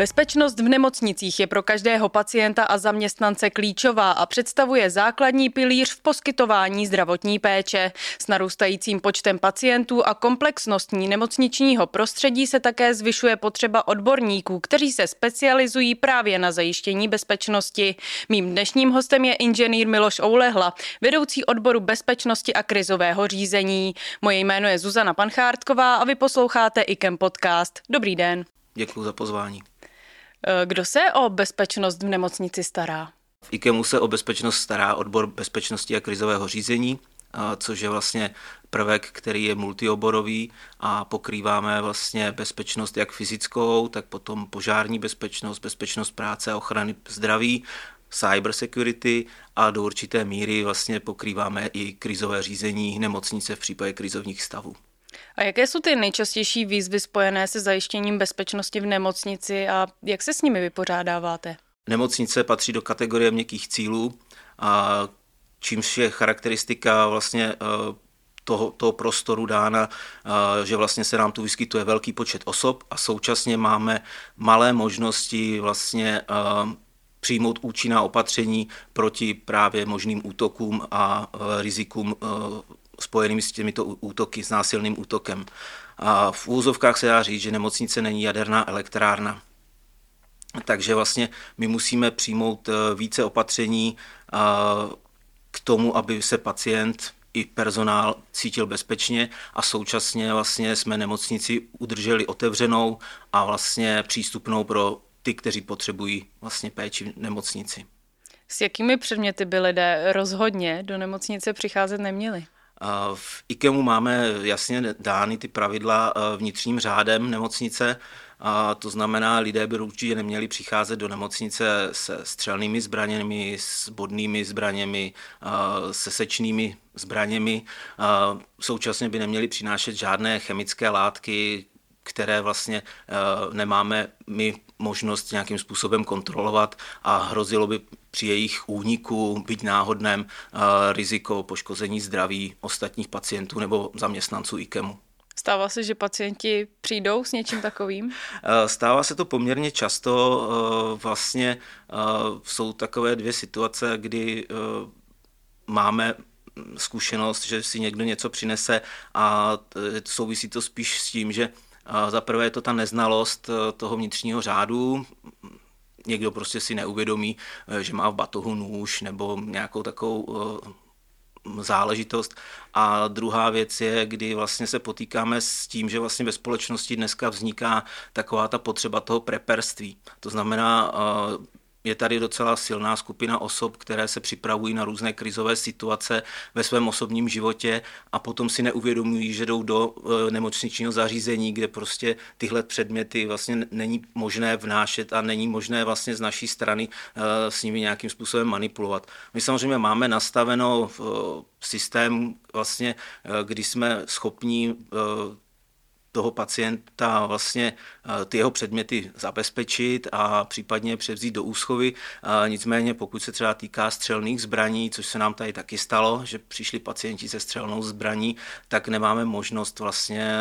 Bezpečnost v nemocnicích je pro každého pacienta a zaměstnance klíčová a představuje základní pilíř v poskytování zdravotní péče. S narůstajícím počtem pacientů a komplexnostní nemocničního prostředí se také zvyšuje potřeba odborníků, kteří se specializují právě na zajištění bezpečnosti. Mým dnešním hostem je inženýr Miloš Oulehla, vedoucí odboru bezpečnosti a krizového řízení. Moje jméno je Zuzana Panchártková a vy posloucháte IKEM podcast. Dobrý den. Děkuji za pozvání. Eh, kdo se o bezpečnost v nemocnici stará? V IKEMu se o bezpečnost stará odbor bezpečnosti a krizového řízení, což je vlastně prvek, který je multioborový a pokrýváme vlastně bezpečnost jak fyzickou, tak potom požární bezpečnost, bezpečnost práce a ochrany zdraví, cyber security a do určité míry vlastně pokrýváme i krizové řízení nemocnice v případě krizovních stavů. A jaké jsou ty nejčastější výzvy spojené se zajištěním bezpečnosti v nemocnici a jak se s nimi vypořádáváte? Nemocnice patří do kategorie měkkých cílů, a čímž je charakteristika vlastně eh, toho, toho prostoru dána, eh, že vlastně se nám tu vyskytuje velký počet osob a současně máme malé možnosti vlastně eh, přijmout účinná opatření proti právě možným útokům a rizikům spojenými s těmito útoky, s násilným útokem. A v úzovkách se dá říct, že nemocnice není jaderná elektrárna. Takže vlastně my musíme přijmout eh, více opatření eh, k tomu, aby se pacient i personál cítil bezpečně a současně vlastně jsme nemocnici udrželi otevřenou a vlastně přístupnou pro ty, kteří potřebují vlastně péči v nemocnici. S jakými předměty by lidé rozhodně do nemocnice přicházet neměli? V IKEMu máme jasně dány ty pravidla eh, vnitřním řádem nemocnice, a to znamená, lidé by určitě neměli přicházet do nemocnice se střelnými zbraněmi, s bodnými zbraněmi, se sečnými zbraněmi. Současně by neměli přinášet žádné chemické látky, které vlastně nemáme my možnost nějakým způsobem kontrolovat a hrozilo by při jejich úniku, být náhodném, eh, riziko poškození zdraví ostatních pacientů nebo zaměstnanců IKEMu. Stává se, že pacienti přijdou s něčím takovým? Eh, stává se to poměrně často. Vlastně jsou takové dvě situace, kdy máme zkušenost, že si někdo něco přinese a souvisí to spíš s tím, že za prvé je to ta neznalost eh, toho vnitřního řádu, někdo prostě si neuvědomí, eh, že má v batohu nůž nebo nějakou takovou eh, záležitost. A druhá věc je, kdy vlastně se potýkáme s tím, že vlastně ve společnosti dneska vzniká taková ta potřeba toho preperství. To znamená, je tady docela silná skupina osob, které se připravují na různé krizové situace ve svém osobním životě a potom si neuvědomují, že jdou do e, nemocničního zařízení, kde prostě tyhle předměty vlastně není možné vnášet a není možné vlastně z naší strany e, s nimi nějakým způsobem manipulovat. My samozřejmě máme nastaveno e, systém vlastně, kdy jsme schopni toho pacienta vlastně eh, ty jeho předměty zabezpečit a případně převzít do úschovy. Eh, nicméně pokud se třeba týká střelných zbraní, což se nám tady taky stalo, že přišli pacienti se střelnou zbraní, tak nemáme možnost vlastně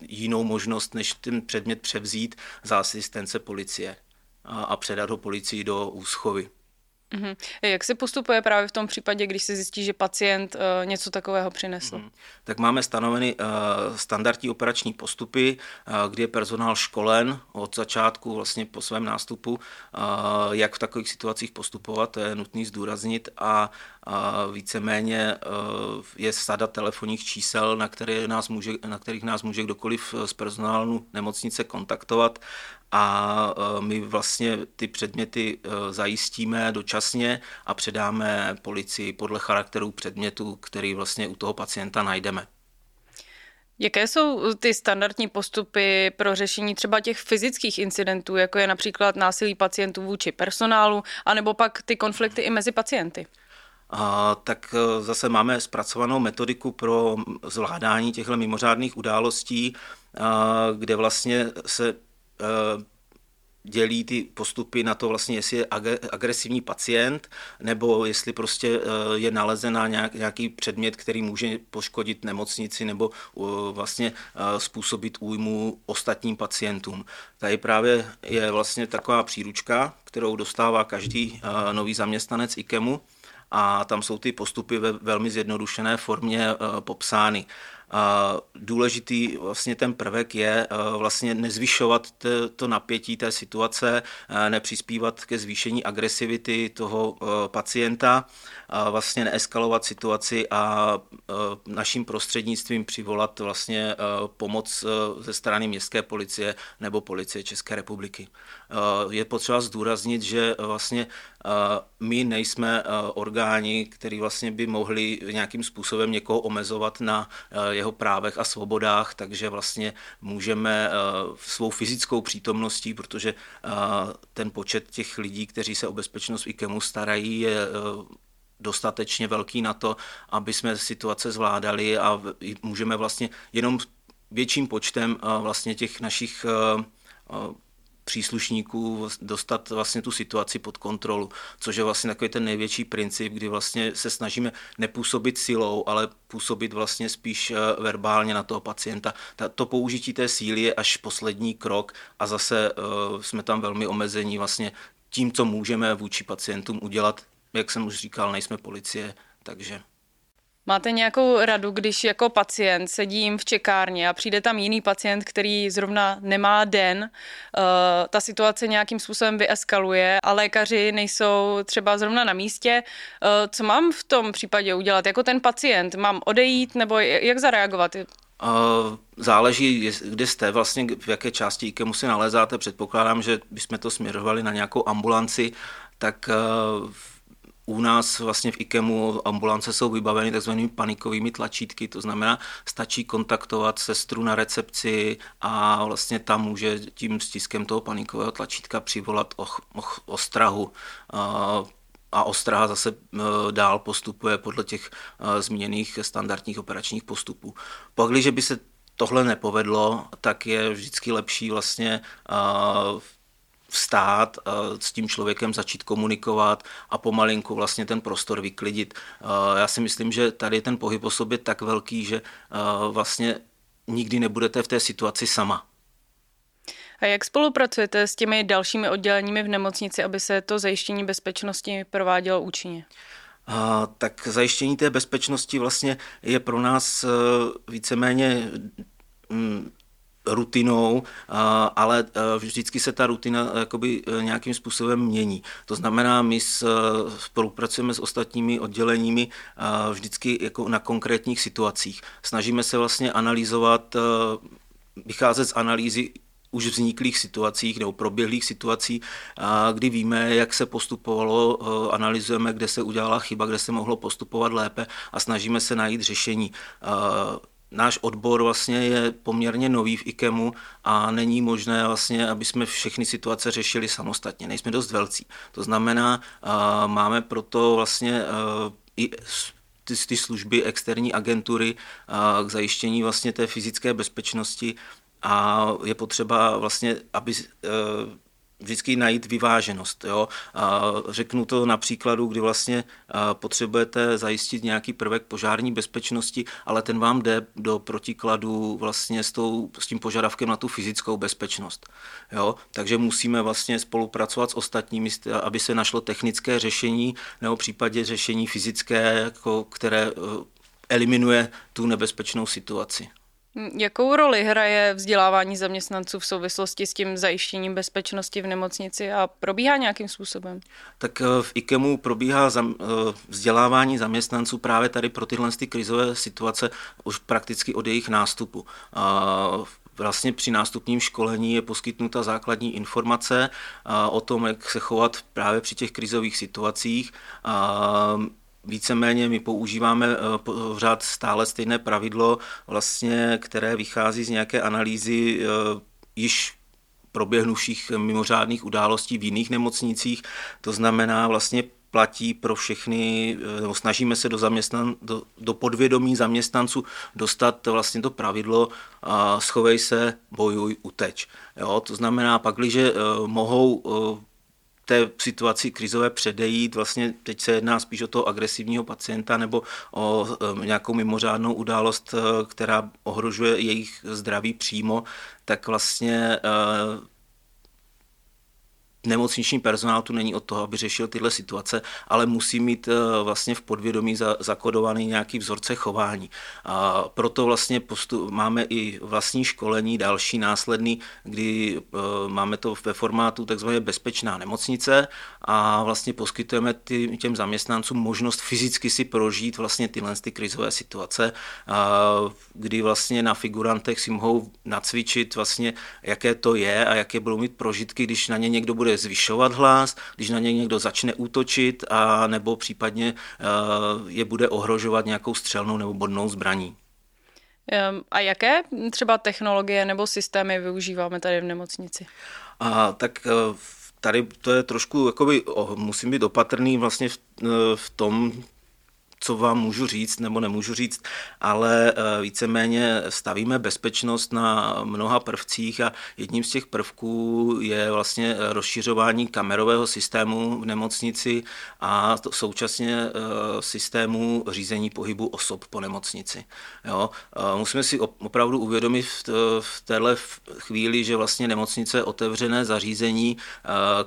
jinou možnost, než ten předmět převzít za asistence policie a předat ho policii do úschovy. Mm-hmm. Jak se postupuje právě v tom případě, když se zjistí, že pacient uh, něco takového přinesl? Mm-hmm. Tak máme stanoveny uh, standardní operační postupy, uh, kdy je personál školen od začátku vlastně po svém nástupu, uh, jak v takových situacích postupovat, to je nutný zdůraznit a uh, víceméně uh, je sada telefonních čísel, na, které nás může, na kterých nás může kdokoliv z personálu nemocnice kontaktovat a e, my vlastně ty předměty e, zajistíme dočasně a předáme policii podle charakteru předmětu, který vlastně u toho pacienta najdeme. Jaké jsou ty standardní postupy pro řešení třeba těch fyzických incidentů, jako je například násilí pacientů vůči personálu, anebo pak ty konflikty i mezi pacienty? A, tak e, zase máme zpracovanou metodiku pro zvládání těchto mimořádných událostí, a, kde vlastně se dělí ty postupy na to vlastně, jestli je agresivní pacient, nebo jestli prostě je nalezená nějaký předmět, který může poškodit nemocnici nebo vlastně způsobit újmu ostatním pacientům. Tady právě je vlastně taková příručka, kterou dostává každý nový zaměstnanec IKEMu a tam jsou ty postupy ve velmi zjednodušené formě popsány. Důležitý vlastně ten prvek je vlastně nezvyšovat to napětí té situace, nepřispívat ke zvýšení agresivity toho pacienta, vlastně neeskalovat situaci a naším prostřednictvím přivolat vlastně pomoc ze strany městské policie nebo policie České republiky. Je potřeba zdůraznit, že vlastně my nejsme orgáni, který vlastně by mohli nějakým způsobem někoho omezovat na jeho právech a svobodách, takže vlastně můžeme svou fyzickou přítomností, protože ten počet těch lidí, kteří se o bezpečnost IKEMu starají, je dostatečně velký na to, aby jsme situace zvládali a můžeme vlastně jenom větším počtem vlastně těch našich příslušníků dostat vlastně tu situaci pod kontrolu, což je vlastně takový ten největší princip, kdy vlastně se snažíme nepůsobit silou, ale působit vlastně spíš eh, verbálně na toho pacienta. To použití té síly je až poslední krok a zase eh, jsme tam velmi omezení vlastně tím, co můžeme vůči pacientům udělat. Jak jsem už říkal, nejsme policie, takže Máte nějakou radu, když jako pacient sedím v čekárně a přijde tam jiný pacient, který zrovna nemá den, uh, ta situace nějakým způsobem vyeskaluje a lékaři nejsou třeba zrovna na místě. Uh, co mám v tom případě udělat? Jako ten pacient, mám odejít nebo jak zareagovat? Záleží, kde jste, vlastně v jaké části IKEMu si nalézáte. Předpokládám, že bychom to směřovali na nějakou ambulanci, tak u nás vlastně v IKEMu ambulance jsou vybaveny takzvanými panikovými tlačítky, to znamená, stačí kontaktovat sestru na recepci a vlastně tam může tím stiskem toho panikového tlačítka přivolat ostrahu a ostraha zase e, dál postupuje podle těch e, zmíněných standardních operačních postupů. Pak, když by se tohle nepovedlo, tak je vždycky lepší vlastně vstát, eh, s tím člověkem začít komunikovat a pomalinku vlastně ten prostor vyklidit. Eh, já si myslím, že tady je ten pohyb o sobě tak velký, že eh, vlastně nikdy nebudete v té situaci sama. A jak spolupracujete s těmi dalšími odděleními v nemocnici, aby se to zajištění bezpečnosti provádělo účinně? A, tak zajištění té bezpečnosti vlastně je pro nás víceméně mm, rutinou, ale vždycky se ta rutina jakoby e, nějakým způsobem mění. To znamená, my e, spolupracujeme s ostatními odděleními vždycky jako na konkrétních situacích. Snažíme se vlastně analyzovat, e, vycházet z analýzy už vzniklých situacích nebo proběhlých situací, kdy víme, jak se postupovalo, analyzujeme, kde se udělala chyba, kde se mohlo postupovat lépe a snažíme se najít řešení náš odbor vlastně je poměrně nový v IKEMu a není možné vlastně, aby jsme všechny situace řešili samostatně. Nejsme dost velcí. To znamená, máme proto vlastně i ty, ty služby externí agentury k zajištění vlastně té fyzické bezpečnosti a je potřeba vlastně, aby vždycky najít vyváženost. Jo? A řeknu to na příkladu, kdy vlastně potřebujete zajistit nějaký prvek požární bezpečnosti, ale ten vám jde do protikladu vlastně s, tou, s tím požadavkem na tu fyzickou bezpečnost. Jo? Takže musíme vlastně spolupracovat s ostatními, aby se našlo technické řešení nebo v případě řešení fyzické, jako, které e, eliminuje tu nebezpečnou situaci. Jakou roli hraje vzdělávání zaměstnanců v souvislosti s tím zajištěním bezpečnosti v nemocnici a probíhá nějakým způsobem? Tak eh, v IKEMu probíhá eh, vzdělávání zaměstnanců právě tady pro tyhle ty krizové situace už prakticky od jejich nástupu. Vlastně při nástupním školení je poskytnuta základní informace o tom, jak se chovat právě při těch krizových situacích víceméně my používáme eh, pořád stále stejné pravidlo, vlastně, které vychází z nějaké analýzy eh, již proběhnuších mimořádných událostí v jiných nemocnicích. To znamená vlastně platí pro všechny, nebo snažíme se do, zaměstnan, do, do podvědomí zaměstnanců dostat vlastně to pravidlo schovej se, bojuj, uteč. Jo, to znamená, pakliže mohou té situaci krizové předejít. Vlastně teď se jedná spíš o toho agresivního pacienta nebo o nějakou mimořádnou událost, e, která ohrožuje jejich zdraví přímo, tak vlastně nemocniční personál tu není od toho, aby řešil tyhle situace, ale musí mít eh, vlastně v podvědomí zakodovaný nějaký vzorce chování. A proto vlastně postup, máme i vlastní školení, další následný, kdy eh, máme to ve formátu takzvané bezpečná nemocnice a vlastně poskytujeme těm zaměstnancům možnost fyzicky si prožít vlastně tyhle ty krizové situace, kdy vlastně na figurantech si mohou nacvičit vlastně, jaké to je a jaké budou mít prožitky, když na ně někdo bude zvyšovat hlas, když na ně někdo začne útočit a nebo případně eh, je bude ohrožovat nějakou střelnou nebo bodnou zbraní. A jaké třeba technologie nebo systémy využíváme tady v nemocnici? A, tak eh, tady to je trošku, jakoby, musím být opatrný vlastně v, eh, v tom, co vám můžu říct nebo nemůžu říct, ale eh, víceméně stavíme bezpečnost na mnoha prvcích a jedním z těch prvků je vlastně rozšiřování kamerového systému v nemocnici a současně eh, systému řízení pohybu osob po nemocnici. Jo? Eh, musíme si opravdu uvědomit v téhle chvíli, že vlastně nemocnice je otevřené zařízení,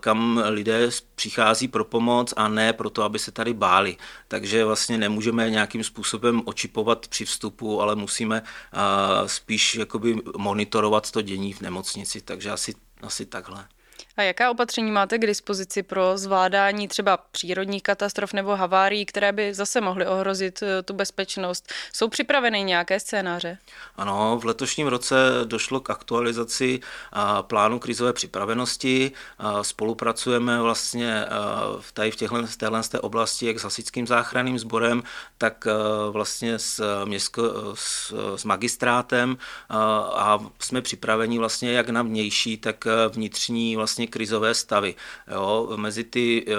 kam lidé přichází pro pomoc a ne proto, aby se tady báli. Takže vlastně nemůžeme nějakým způsobem očipovat při vstupu, ale musíme spíš jakoby monitorovat to dění v nemocnici, takže asi, asi takhle. A jaká opatření máte k dispozici pro zvládání třeba přírodních katastrof nebo havárií, které by zase mohly ohrozit eh, tu bezpečnost? Jsou připraveny nějaké scénáře? Ano, v letošním roce došlo k aktualizaci plánu krizové připravenosti. Spolupracujeme vlastně tady v, těchto, v téhle té oblasti jak s hasičským záchranným sborem, tak vlastně s, městsko, s, s magistrátem a jsme připraveni vlastně jak na vnější, tak vnitřní vlastně krizové stavy. Jo, mezi ty, eh,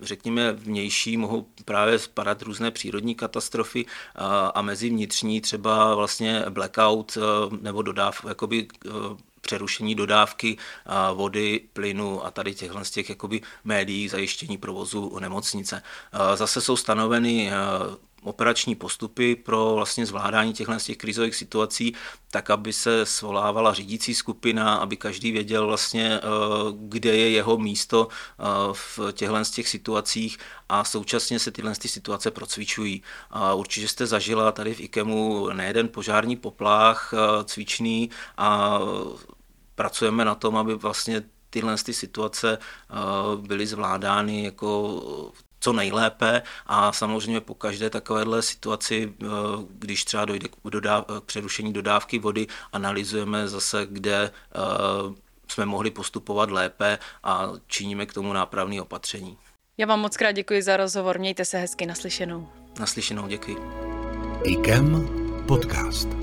řekněme, vnější mohou právě spadat různé přírodní katastrofy a mezi vnitřní třeba vlastně blackout eh, nebo dodáv, jakoby eh, přerušení dodávky vody, plynu a tady těchhle z těch jakoby médií zajištění provozu nemocnice. Zase jsou stanoveny operační postupy pro vlastně zvládání těchto těch krizových situací, tak aby se svolávala řídící skupina, aby každý věděl vlastně, eh, kde je jeho místo eh, v těchto těch situacích a současně se tyhle ty situace procvičují. A určitě jste zažila tady v IKEMu nejeden požární poplach eh, cvičný a pracujeme na tom, aby vlastně tyhle ty situace byly zvládány jako co nejlépe a samozřejmě po každé takovéhle situaci, eh, když třeba dojde k, dodáv- k přerušení dodávky vody, analyzujeme zase, kde eh, jsme mohli postupovat lépe a činíme k tomu nápravné opatření. Já vám moc krát děkuji za rozhovor, mějte se hezky naslyšenou. Naslyšenou, děkuji. IKEM podcast.